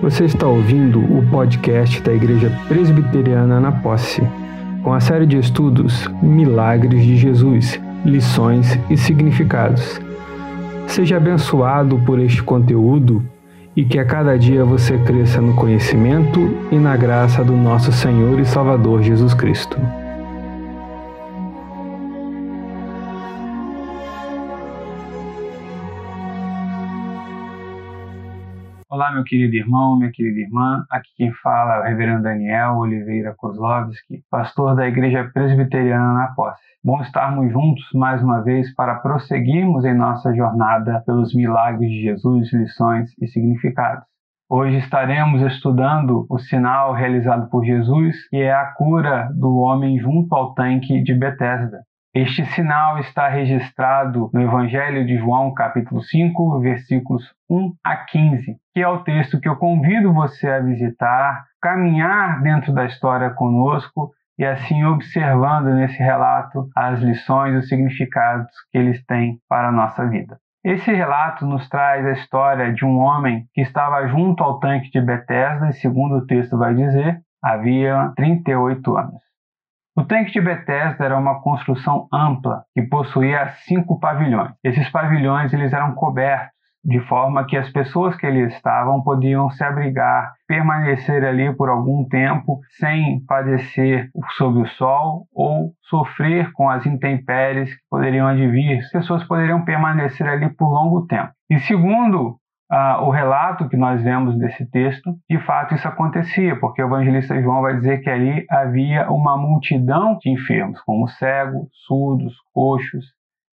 Você está ouvindo o podcast da Igreja Presbiteriana na Posse, com a série de estudos Milagres de Jesus, Lições e Significados. Seja abençoado por este conteúdo e que a cada dia você cresça no conhecimento e na graça do nosso Senhor e Salvador Jesus Cristo. Olá, meu querido irmão, minha querida irmã. Aqui quem fala é o reverendo Daniel Oliveira Kozlovski, pastor da Igreja Presbiteriana na Posse. Bom estarmos juntos mais uma vez para prosseguirmos em nossa jornada pelos milagres de Jesus, lições e significados. Hoje estaremos estudando o sinal realizado por Jesus, que é a cura do homem junto ao tanque de Betesda. Este sinal está registrado no Evangelho de João, capítulo 5, versículos 1 a 15, que é o texto que eu convido você a visitar, caminhar dentro da história conosco e assim observando nesse relato as lições e os significados que eles têm para a nossa vida. Esse relato nos traz a história de um homem que estava junto ao tanque de Betesda, e segundo o texto vai dizer, havia 38 anos. O tanque de Bethesda era uma construção ampla que possuía cinco pavilhões. Esses pavilhões eles eram cobertos de forma que as pessoas que ali estavam podiam se abrigar, permanecer ali por algum tempo sem padecer sob o sol ou sofrer com as intempéries que poderiam advir. As pessoas poderiam permanecer ali por longo tempo. E segundo ah, o relato que nós vemos desse texto, de fato isso acontecia, porque o evangelista João vai dizer que ali havia uma multidão de enfermos, como cegos, surdos, coxos,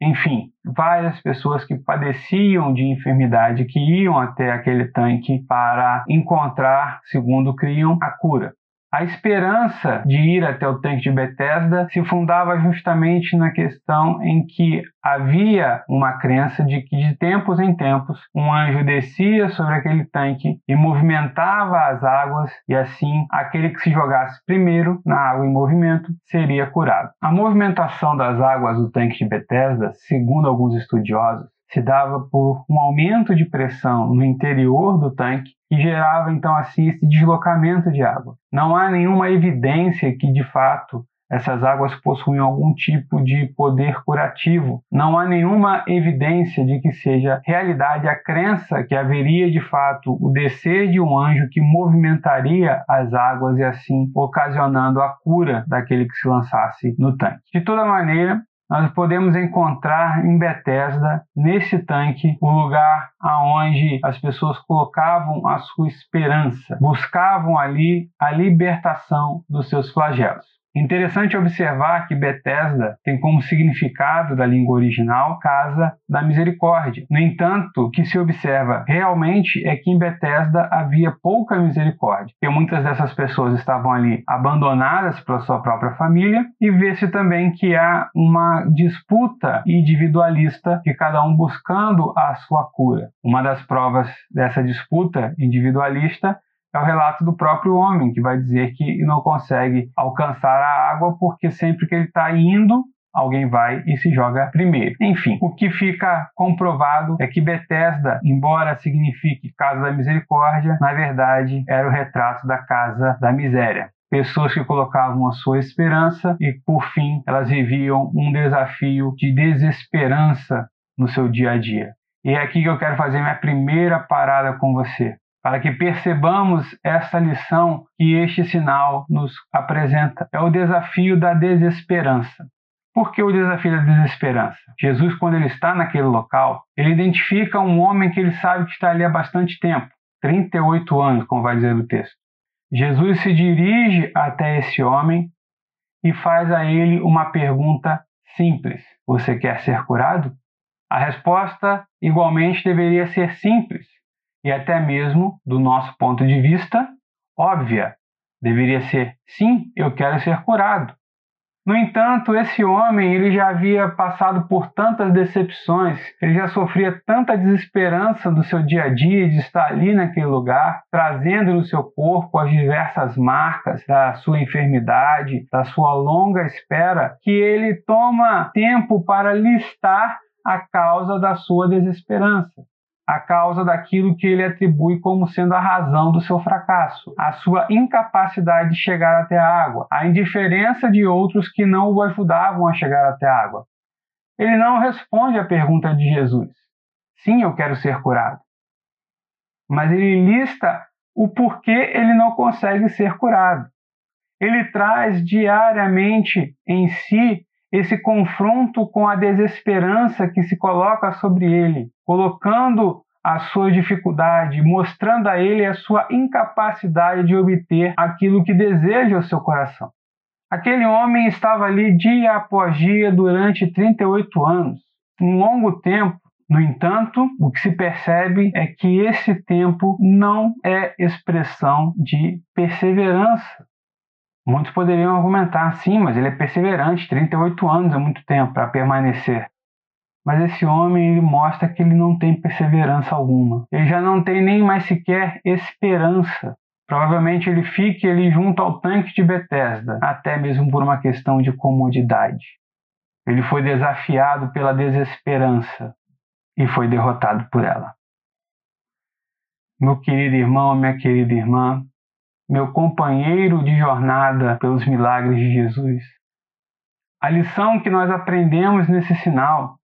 enfim, várias pessoas que padeciam de enfermidade que iam até aquele tanque para encontrar, segundo criam, a cura. A esperança de ir até o tanque de Betesda se fundava justamente na questão em que havia uma crença de que de tempos em tempos um anjo descia sobre aquele tanque e movimentava as águas e assim aquele que se jogasse primeiro na água em movimento seria curado. A movimentação das águas do tanque de Betesda, segundo alguns estudiosos, se dava por um aumento de pressão no interior do tanque que gerava então assim esse deslocamento de água. Não há nenhuma evidência que de fato essas águas possuíam algum tipo de poder curativo. Não há nenhuma evidência de que seja realidade a crença que haveria de fato o descer de um anjo que movimentaria as águas e assim ocasionando a cura daquele que se lançasse no tanque. De toda maneira, nós podemos encontrar em Bethesda, nesse tanque, o lugar aonde as pessoas colocavam a sua esperança, buscavam ali a libertação dos seus flagelos. Interessante observar que Bethesda tem como significado da língua original casa da misericórdia. No entanto, o que se observa realmente é que em Bethesda havia pouca misericórdia, porque muitas dessas pessoas estavam ali abandonadas pela sua própria família e vê-se também que há uma disputa individualista de cada um buscando a sua cura. Uma das provas dessa disputa individualista é o relato do próprio homem, que vai dizer que não consegue alcançar a água porque sempre que ele está indo, alguém vai e se joga primeiro. Enfim, o que fica comprovado é que Betesda, embora signifique casa da misericórdia, na verdade era o retrato da casa da miséria. Pessoas que colocavam a sua esperança e, por fim, elas viviam um desafio de desesperança no seu dia a dia. E é aqui que eu quero fazer minha primeira parada com você para que percebamos essa lição que este sinal nos apresenta. É o desafio da desesperança. Por que o desafio da desesperança? Jesus, quando ele está naquele local, ele identifica um homem que ele sabe que está ali há bastante tempo 38 anos, como vai dizer o texto. Jesus se dirige até esse homem e faz a ele uma pergunta simples: Você quer ser curado? A resposta, igualmente, deveria ser simples e até mesmo, do nosso ponto de vista, óbvia. Deveria ser: sim, eu quero ser curado. No entanto, esse homem ele já havia passado por tantas decepções, ele já sofria tanta desesperança do seu dia a dia de estar ali naquele lugar, trazendo no seu corpo as diversas marcas da sua enfermidade, da sua longa espera, que ele toma tempo para listar a causa da sua desesperança. A causa daquilo que ele atribui como sendo a razão do seu fracasso, a sua incapacidade de chegar até a água, a indiferença de outros que não o ajudavam a chegar até a água. Ele não responde à pergunta de Jesus: Sim, eu quero ser curado. Mas ele lista o porquê ele não consegue ser curado. Ele traz diariamente em si esse confronto com a desesperança que se coloca sobre ele, colocando a sua dificuldade, mostrando a ele a sua incapacidade de obter aquilo que deseja o seu coração. Aquele homem estava ali dia após dia durante 38 anos, um longo tempo. No entanto, o que se percebe é que esse tempo não é expressão de perseverança. Muitos poderiam argumentar, sim, mas ele é perseverante, 38 anos é muito tempo para permanecer. Mas esse homem ele mostra que ele não tem perseverança alguma. Ele já não tem nem mais sequer esperança. Provavelmente ele fique ali junto ao tanque de Bethesda, até mesmo por uma questão de comodidade. Ele foi desafiado pela desesperança e foi derrotado por ela. Meu querido irmão, minha querida irmã, meu companheiro de jornada pelos milagres de Jesus. A lição que nós aprendemos nesse sinal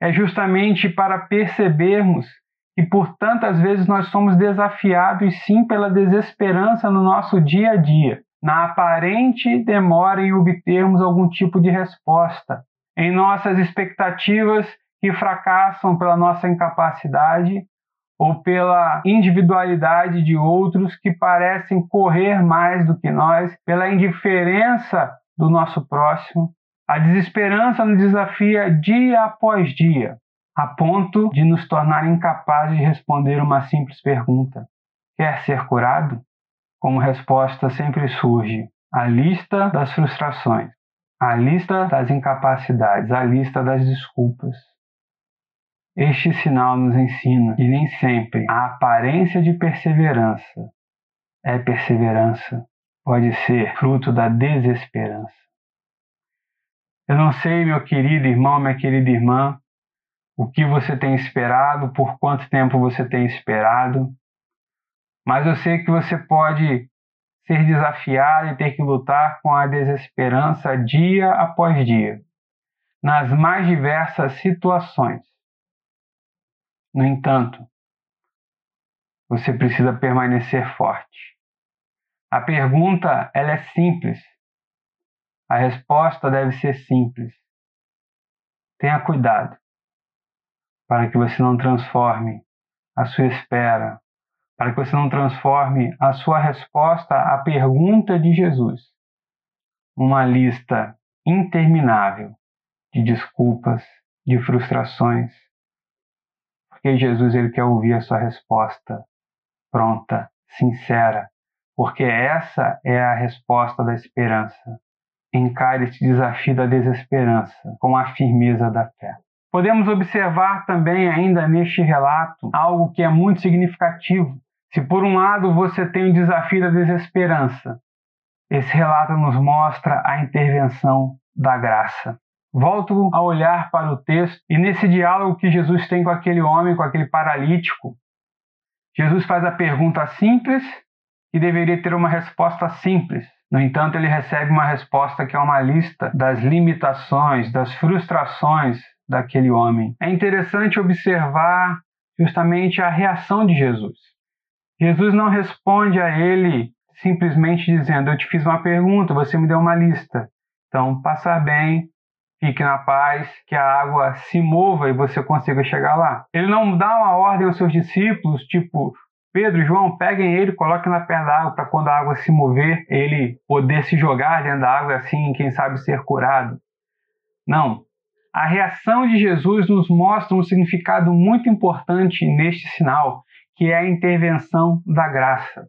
é justamente para percebermos que por tantas vezes nós somos desafiados sim pela desesperança no nosso dia a dia, na aparente demora em obtermos algum tipo de resposta, em nossas expectativas que fracassam pela nossa incapacidade ou pela individualidade de outros que parecem correr mais do que nós, pela indiferença do nosso próximo. A desesperança nos desafia dia após dia, a ponto de nos tornar incapazes de responder uma simples pergunta: Quer ser curado? Como resposta sempre surge a lista das frustrações, a lista das incapacidades, a lista das desculpas. Este sinal nos ensina que nem sempre a aparência de perseverança é perseverança, pode ser fruto da desesperança. Eu não sei, meu querido irmão, minha querida irmã, o que você tem esperado, por quanto tempo você tem esperado, mas eu sei que você pode ser desafiado e ter que lutar com a desesperança dia após dia, nas mais diversas situações. No entanto, você precisa permanecer forte. A pergunta ela é simples. A resposta deve ser simples. Tenha cuidado para que você não transforme a sua espera, para que você não transforme a sua resposta à pergunta de Jesus uma lista interminável de desculpas, de frustrações, porque Jesus ele quer ouvir a sua resposta pronta, sincera, porque essa é a resposta da esperança. Encare este desafio da desesperança com a firmeza da fé. Podemos observar também ainda neste relato algo que é muito significativo. Se por um lado você tem o desafio da desesperança, esse relato nos mostra a intervenção da graça. Volto a olhar para o texto e nesse diálogo que Jesus tem com aquele homem, com aquele paralítico, Jesus faz a pergunta simples e deveria ter uma resposta simples. No entanto, ele recebe uma resposta que é uma lista das limitações, das frustrações daquele homem. É interessante observar justamente a reação de Jesus. Jesus não responde a ele simplesmente dizendo: Eu te fiz uma pergunta, você me deu uma lista. Então, passar bem, fique na paz, que a água se mova e você consiga chegar lá. Ele não dá uma ordem aos seus discípulos, tipo, Pedro, João, peguem ele, coloquem na perto da água para quando a água se mover, ele poder se jogar dentro da água assim, quem sabe ser curado. Não. A reação de Jesus nos mostra um significado muito importante neste sinal, que é a intervenção da graça.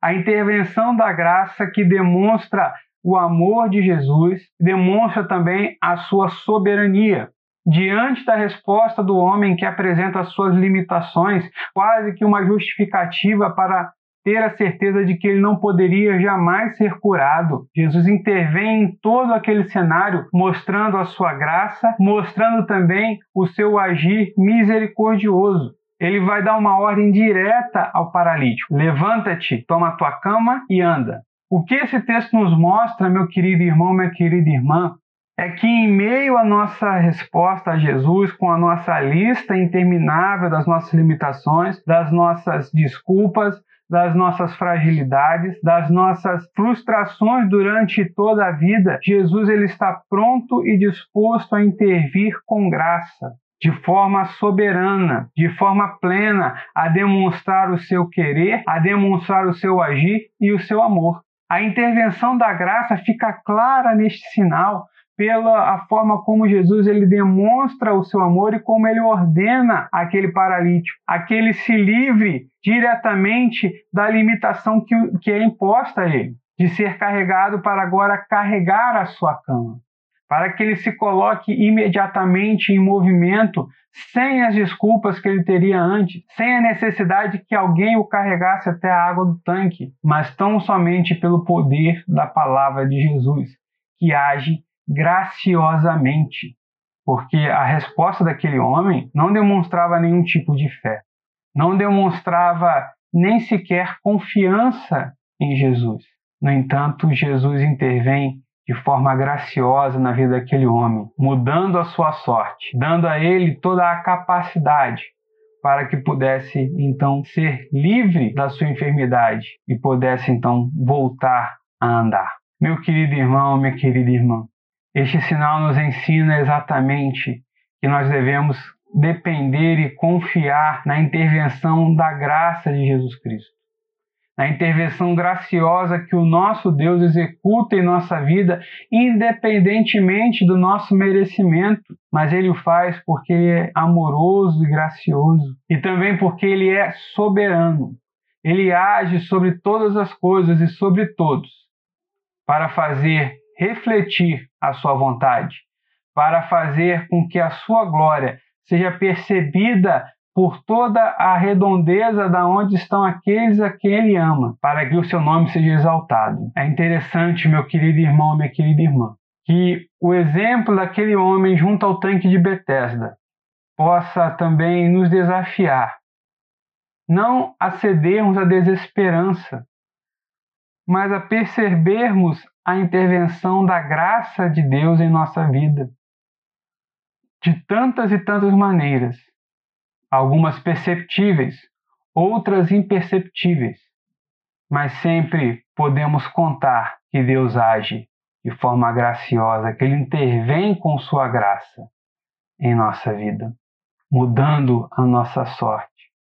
A intervenção da graça que demonstra o amor de Jesus demonstra também a sua soberania. Diante da resposta do homem que apresenta as suas limitações, quase que uma justificativa para ter a certeza de que ele não poderia jamais ser curado. Jesus intervém em todo aquele cenário, mostrando a sua graça, mostrando também o seu agir misericordioso. ele vai dar uma ordem direta ao paralítico: levanta-te, toma a tua cama e anda. O que esse texto nos mostra, meu querido irmão, minha querida irmã, é que em meio à nossa resposta a Jesus, com a nossa lista interminável das nossas limitações, das nossas desculpas, das nossas fragilidades, das nossas frustrações durante toda a vida, Jesus ele está pronto e disposto a intervir com graça, de forma soberana, de forma plena, a demonstrar o seu querer, a demonstrar o seu agir e o seu amor. A intervenção da graça fica clara neste sinal, pela a forma como Jesus ele demonstra o seu amor e como ele ordena aquele paralítico, aquele se livre diretamente da limitação que, que é imposta a ele, de ser carregado para agora carregar a sua cama, para que ele se coloque imediatamente em movimento, sem as desculpas que ele teria antes, sem a necessidade que alguém o carregasse até a água do tanque, mas tão somente pelo poder da palavra de Jesus, que age graciosamente, porque a resposta daquele homem não demonstrava nenhum tipo de fé, não demonstrava nem sequer confiança em Jesus. No entanto, Jesus intervém de forma graciosa na vida daquele homem, mudando a sua sorte, dando a ele toda a capacidade para que pudesse então ser livre da sua enfermidade e pudesse então voltar a andar. Meu querido irmão, minha querida irmã, este sinal nos ensina exatamente que nós devemos depender e confiar na intervenção da graça de Jesus Cristo. Na intervenção graciosa que o nosso Deus executa em nossa vida, independentemente do nosso merecimento, mas Ele o faz porque Ele é amoroso e gracioso, e também porque Ele é soberano. Ele age sobre todas as coisas e sobre todos, para fazer refletir a sua vontade, para fazer com que a sua glória seja percebida por toda a redondeza da onde estão aqueles a quem ele ama, para que o seu nome seja exaltado. É interessante, meu querido irmão, minha querida irmã, que o exemplo daquele homem junto ao tanque de Betesda possa também nos desafiar não a cedermos à desesperança, mas a percebermos a intervenção da graça de Deus em nossa vida. De tantas e tantas maneiras, algumas perceptíveis, outras imperceptíveis, mas sempre podemos contar que Deus age de forma graciosa, que Ele intervém com Sua graça em nossa vida, mudando a nossa sorte,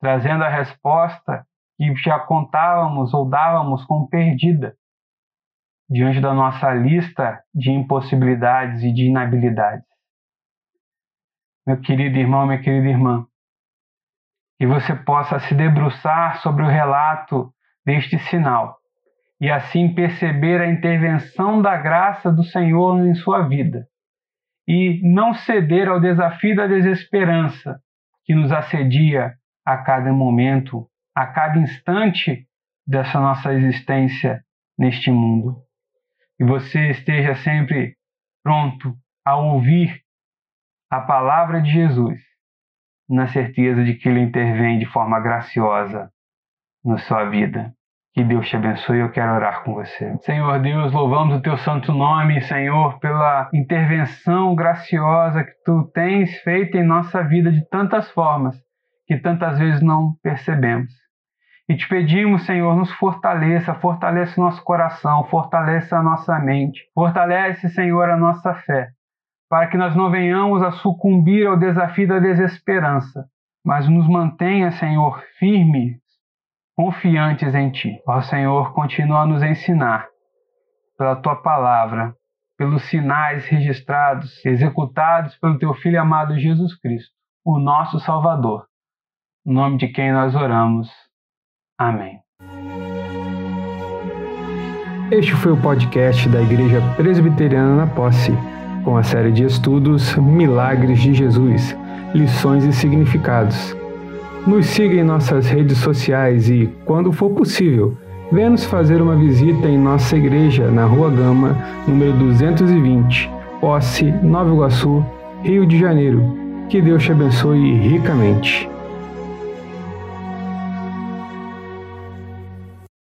trazendo a resposta que já contávamos ou dávamos como perdida, diante da nossa lista de impossibilidades e de inabilidades. Meu querido irmão, minha querida irmã, que você possa se debruçar sobre o relato deste sinal e assim perceber a intervenção da graça do Senhor em sua vida e não ceder ao desafio da desesperança que nos assedia a cada momento, a cada instante dessa nossa existência neste mundo. Que você esteja sempre pronto a ouvir a palavra de Jesus, na certeza de que Ele intervém de forma graciosa na sua vida. Que Deus te abençoe. Eu quero orar com você. Senhor Deus, louvamos o teu santo nome, Senhor, pela intervenção graciosa que tu tens feito em nossa vida de tantas formas que tantas vezes não percebemos. E te pedimos, Senhor, nos fortaleça, fortalece nosso coração, fortaleça a nossa mente, fortalece, Senhor, a nossa fé, para que nós não venhamos a sucumbir ao desafio da desesperança, mas nos mantenha, Senhor, firmes, confiantes em Ti. Ó Senhor, continua a nos ensinar pela Tua palavra, pelos sinais registrados, executados pelo Teu Filho amado Jesus Cristo, o nosso Salvador, em nome de quem nós oramos. Amém. Este foi o podcast da Igreja Presbiteriana na Posse, com a série de estudos Milagres de Jesus, Lições e Significados. Nos siga em nossas redes sociais e, quando for possível, venha nos fazer uma visita em nossa igreja na Rua Gama, número 220, Posse, Nova Iguaçu, Rio de Janeiro. Que Deus te abençoe ricamente.